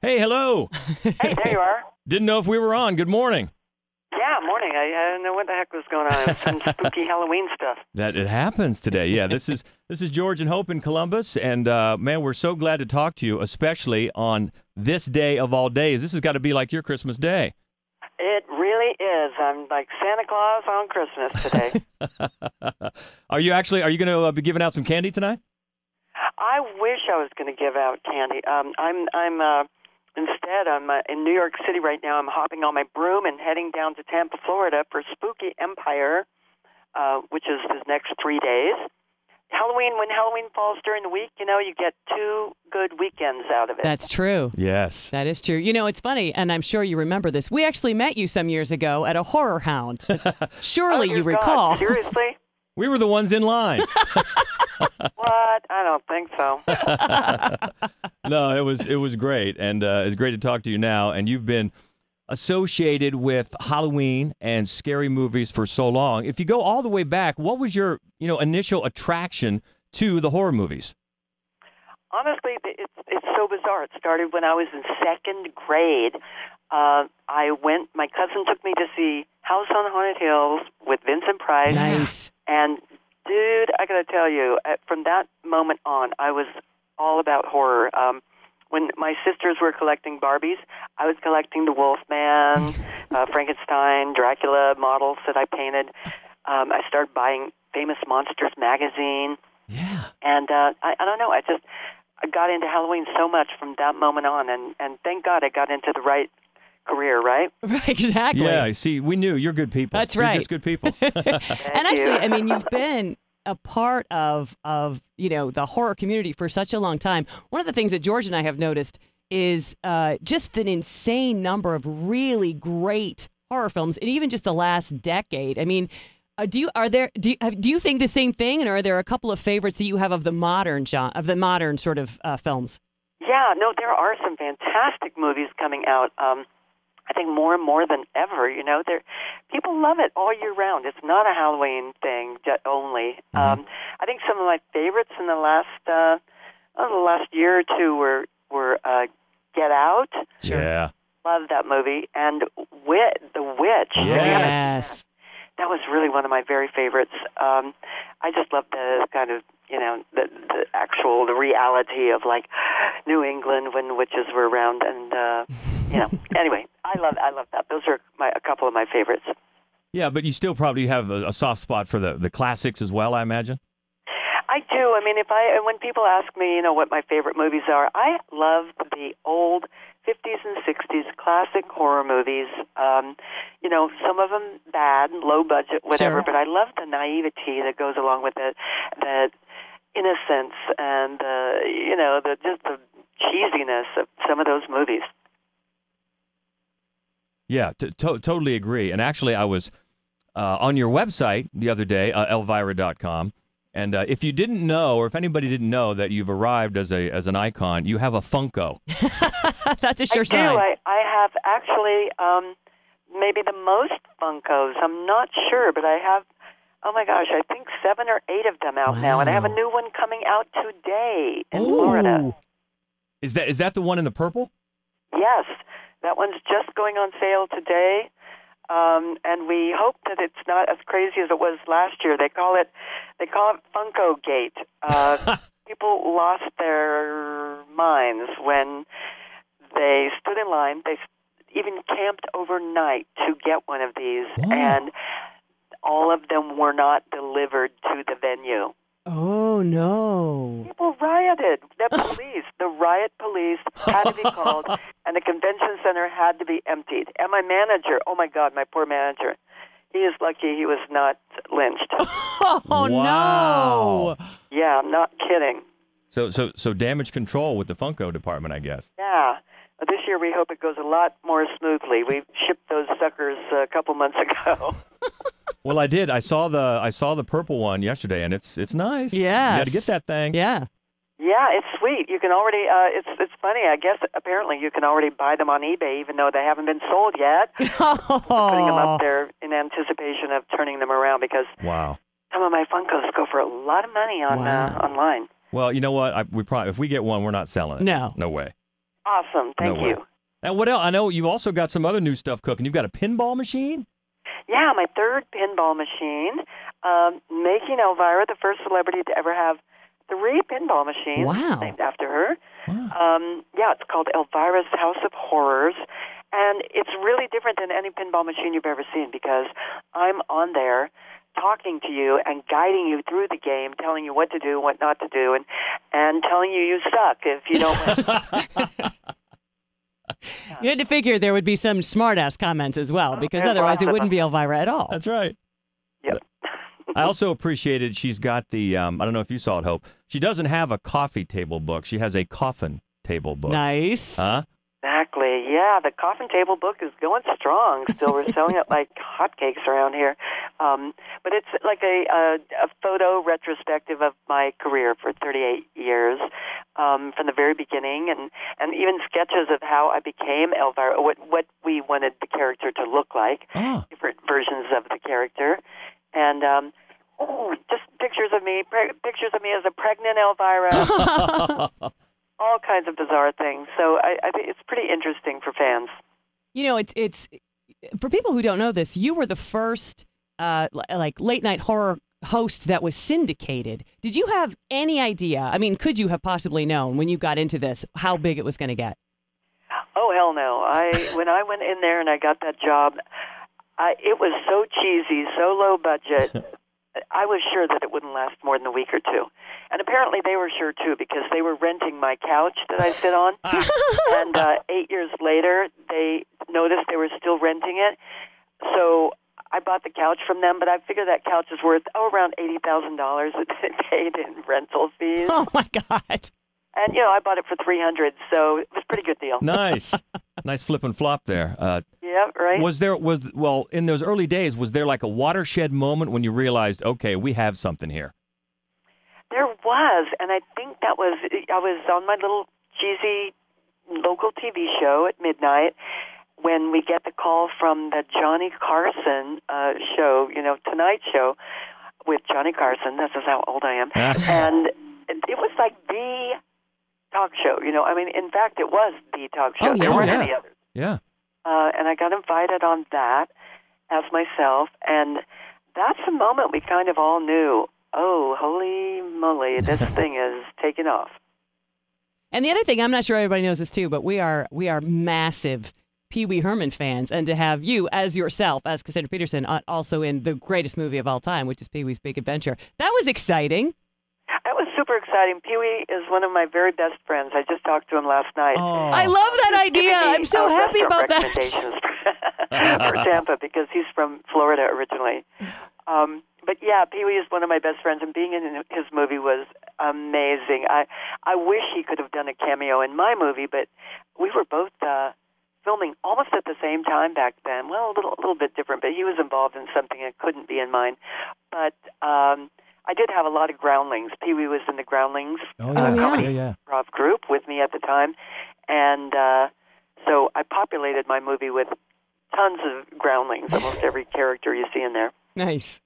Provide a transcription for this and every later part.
Hey, hello. Hey, there you are. Didn't know if we were on. Good morning. Yeah, morning. I, I didn't know what the heck was going on. Some spooky Halloween stuff. That it happens today. Yeah, this is this is George and Hope in Columbus, and uh, man, we're so glad to talk to you, especially on this day of all days. This has got to be like your Christmas day. It really is. I'm like Santa Claus on Christmas today. are you actually? Are you going to uh, be giving out some candy tonight? I wish I was going to give out candy. Um, I'm I'm uh, instead I'm uh, in New York City right now. I'm hopping on my broom and heading down to Tampa, Florida for Spooky Empire, uh, which is the next three days. Halloween, when Halloween falls during the week, you know, you get two good weekends out of it. That's true. Yes. That is true. You know, it's funny, and I'm sure you remember this. We actually met you some years ago at a horror hound. Surely oh, you dear recall. Seriously? We were the ones in line. what? I don't think so. no, it was it was great, and uh, it's great to talk to you now. And you've been associated with Halloween and scary movies for so long. If you go all the way back, what was your you know initial attraction to the horror movies? Honestly, it's it's so bizarre. It started when I was in second grade. Uh, I went. My cousin took me to see House on Haunted Hills with Vincent Price. Nice. And dude, I gotta tell you, uh, from that moment on, I was all about horror. Um, when my sisters were collecting Barbies, I was collecting the Wolfman, uh, Frankenstein, Dracula models that I painted. Um, I started buying Famous Monsters magazine, Yeah. and uh, I, I don't know. I just I got into Halloween so much from that moment on, and and thank God I got into the right career. Right? Right, exactly. Yeah. See, we knew you're good people. That's right. You're right. just good people. and actually, you. I mean, you've been a part of of you know the horror community for such a long time. One of the things that George and I have noticed is uh, just an insane number of really great horror films, and even just the last decade. I mean. Uh, do you are there do you, have, do you think the same thing and are there a couple of favorites that you have of the modern genre of the modern sort of uh, films Yeah, no, there are some fantastic movies coming out. Um, I think more and more than ever. You know, there people love it all year round. It's not a Halloween thing ju- only. Um, I think some of my favorites in the last uh, oh, the last year or two were were uh, Get Out. Yeah. Love that movie and Wit, The Witch. Yes. that was really one of my very favorites. Um, I just love the kind of you know the the actual the reality of like New England when witches were around, and uh, you know. anyway, I love I love that. Those are my a couple of my favorites. Yeah, but you still probably have a, a soft spot for the, the classics as well, I imagine. I do. I mean, if I when people ask me, you know, what my favorite movies are, I love the old 50s and 60s classic horror movies. Um, you know, some of them bad, low budget, whatever, Sure. but I love the naivety that goes along with it, the innocence and the you know, the just the cheesiness of some of those movies. Yeah, t- to- totally agree. And actually, I was uh, on your website the other day, uh, elvira.com. And uh, if you didn't know, or if anybody didn't know that you've arrived as a as an icon, you have a Funko. that's a sure I sign do. I, I have actually um, maybe the most Funkos. I'm not sure, but I have. Oh my gosh, I think seven or eight of them out now, and I have a new one coming out today in Florida. Is that is that the one in the purple? Yes, that one's just going on sale today, um, and we hope that it's not as crazy as it was last year. They call it they call it Funko Gate. Uh, people lost their minds when they stood in line. They even camped overnight to get one of these, Wow. and all of them were not delivered to the venue. Oh no People rioted. The police, the riot police had to be called, and the convention center had to be emptied. And my manager, oh my God, my poor manager, he is lucky he was not lynched. oh Wow. no yeah, I'm not kidding. So so so damage control with the Funko department, I guess. Yeah. This year we hope it goes a lot more smoothly. We shipped those suckers a couple months ago. Well, I did. I saw the I saw the purple one yesterday, and it's it's nice. you got to get that thing. yeah Yeah, it's sweet. You can already. Uh, it's it's funny. I guess apparently you can already buy them on eBay, even though they haven't been sold yet. Putting them up there in anticipation of turning them around because Wow. some of my Funkos go for a lot of money on Wow. uh, online. Well, you know what? I, we probably if we get one, we're not selling it. No. No way. Awesome. Thank No way. you. And what else? I know you've also got some other new stuff cooking. You've got a pinball machine. Yeah, my third pinball machine, um, making Elvira the first celebrity to ever have three pinball machines Wow. named after her. Wow. Um, yeah, it's called Elvira's House of Horrors. And it's really different than any pinball machine you've ever seen because I'm on there talking to you and guiding you through the game, telling you what to do, what not to do, and, and telling you you suck if you don't. You had to figure there would be some smartass comments as well, because otherwise it wouldn't be Elvira at all. That's right. Yep. I also appreciated she's got the. Um, I don't know if you saw it, Hope. She doesn't have a coffee table book. She has a coffin table book. Nice. Huh? Exactly. Yeah, the coffin table book is going strong. Still, we're selling it like hotcakes around here. Um, but it's like a, a a photo retrospective of my career for 38 years, um, from the very beginning, and and even sketches of how I became Elvira, what what we wanted the character to look like, Oh. different versions of the character, and. Um, Oh, just pictures of me, pre- pictures of me as a pregnant Elvira, all kinds of bizarre things. So I, I think it's pretty interesting for fans. You know, it's it's for people who don't know this. You were the first uh, like late night horror host that was syndicated. Did you have any idea? I mean, could you have possibly known when you got into this how big it was going to get? Oh hell no! I when I went in there and I got that job, I it was so cheesy, so low budget. I was sure that it wouldn't last more than a week or two, and apparently they were sure too because they were renting my couch that I sit on. and uh, eight years later, they noticed they were still renting it, so I bought the couch from them. But I figure that couch is worth oh around eighty thousand dollars that they paid in rental fees. Oh my god! And you know, I bought it for three hundred, so it was a pretty good deal. nice, nice flip and flop there. Uh, Yeah, right. was there was well in those early days was there like a watershed moment when you realized okay we have something here? There was, and I think that was I was on my little cheesy local TV show at midnight when we get the call from the Johnny Carson uh, show, you know, Tonight Show with Johnny Carson. This is how old I am, and it was like the talk show. You know, I mean, in fact, it was the talk show. Oh, there weren't Yeah. any others. Yeah. Uh, and I got invited on that as myself, and that's the moment we kind of all knew, oh, holy moly, this thing is taking off. And the other thing, I'm not sure everybody knows this too, but we are we are massive Pee Wee Herman fans, and to have you as yourself, as Cassandra Peterson, uh, also in the greatest movie of all time, which is Pee Wee's Big Adventure, that was exciting. That was super exciting. Pee Wee is one of my very best friends. I just talked to him last night. Oh. I love that idea. I'm so happy about that. recommendations for, for Tampa because he's from Florida originally. Um, but yeah, Pee Wee is one of my best friends, and being in his movie was amazing. I I wish he could have done a cameo in my movie, but we were both uh, filming almost at the same time back then. Well, a little a little bit different, but he was involved in something that couldn't be in mine. But um, I did have a lot of groundlings. Pee Wee was in the Groundlings Oh yeah. yeah, yeah. yeah, yeah. improv group with me at the time, and uh, so I populated my movie with tons of groundlings, almost every character you see in there. Nice.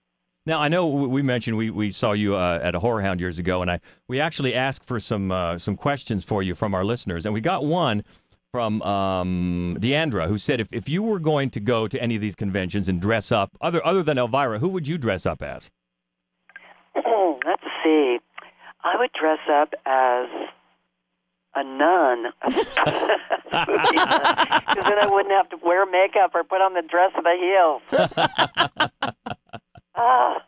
Now I know we we mentioned we, we saw you uh, at a horror hound years ago, and I we actually asked for some uh, some questions for you from our listeners, and we got one from um, Deandra who said if, if you were going to go to any of these conventions and dress up other other than Elvira, who would you dress up as? See. I would dress up as a nun, because then I wouldn't have to wear makeup or put on the dress of the heels. ah,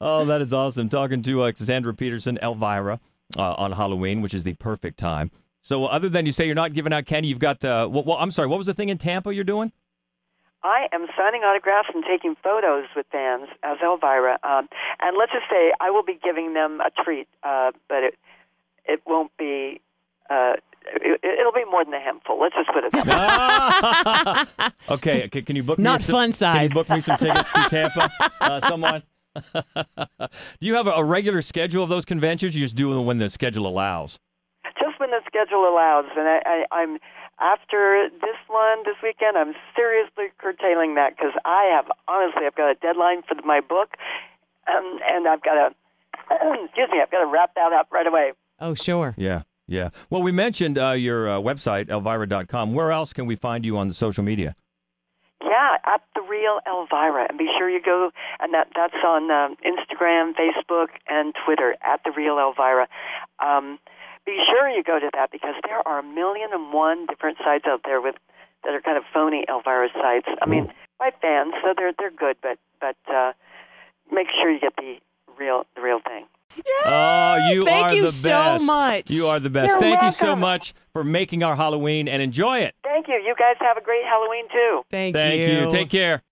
Oh, that is awesome! Talking to uh, Cassandra Peterson, Elvira, uh, on Halloween, which is the perfect time. So, other than you say you're not giving out candy, you've got the. Well, well, I'm sorry. What was the thing in Tampa you're doing? I am signing autographs and taking photos with fans as Elvira. Um, and let's just say I will be giving them a treat, uh, but it it won't be. Uh, it, it'll be more than a handful. Let's just put it that way. okay, okay, can you book Not me some, fun Can you book me some tickets to Tampa? Uh, someone. Do you have a, a regular schedule of those conventions? You just do them when the schedule allows. just when the schedule allows. And I, I, I'm after this one this weekend. I'm seriously curtailing that because I have honestly I've got a deadline for my book, um, and I've got to excuse me I've got to wrap that up right away. Oh, sure. Yeah. Yeah. Well, we mentioned uh, your uh, website, elvira.com. Where else can we find you on the social media? Yeah, at the real Elvira, and be sure you go. And that that's on um, Instagram, Facebook, and Twitter at the real Elvira. Um, be sure you go to that because there are a million and one different sites out there with that are kind of phony Elvira sites. I mean, by fans, so they're they're good, but but uh, make sure you get the real the real thing. Oh, you Thank are you the so best. much. You are the best. You're Thank you so much for making our Halloween and enjoy it. Thank you. You guys have a great Halloween too. Thank, you. Thank you. Take care.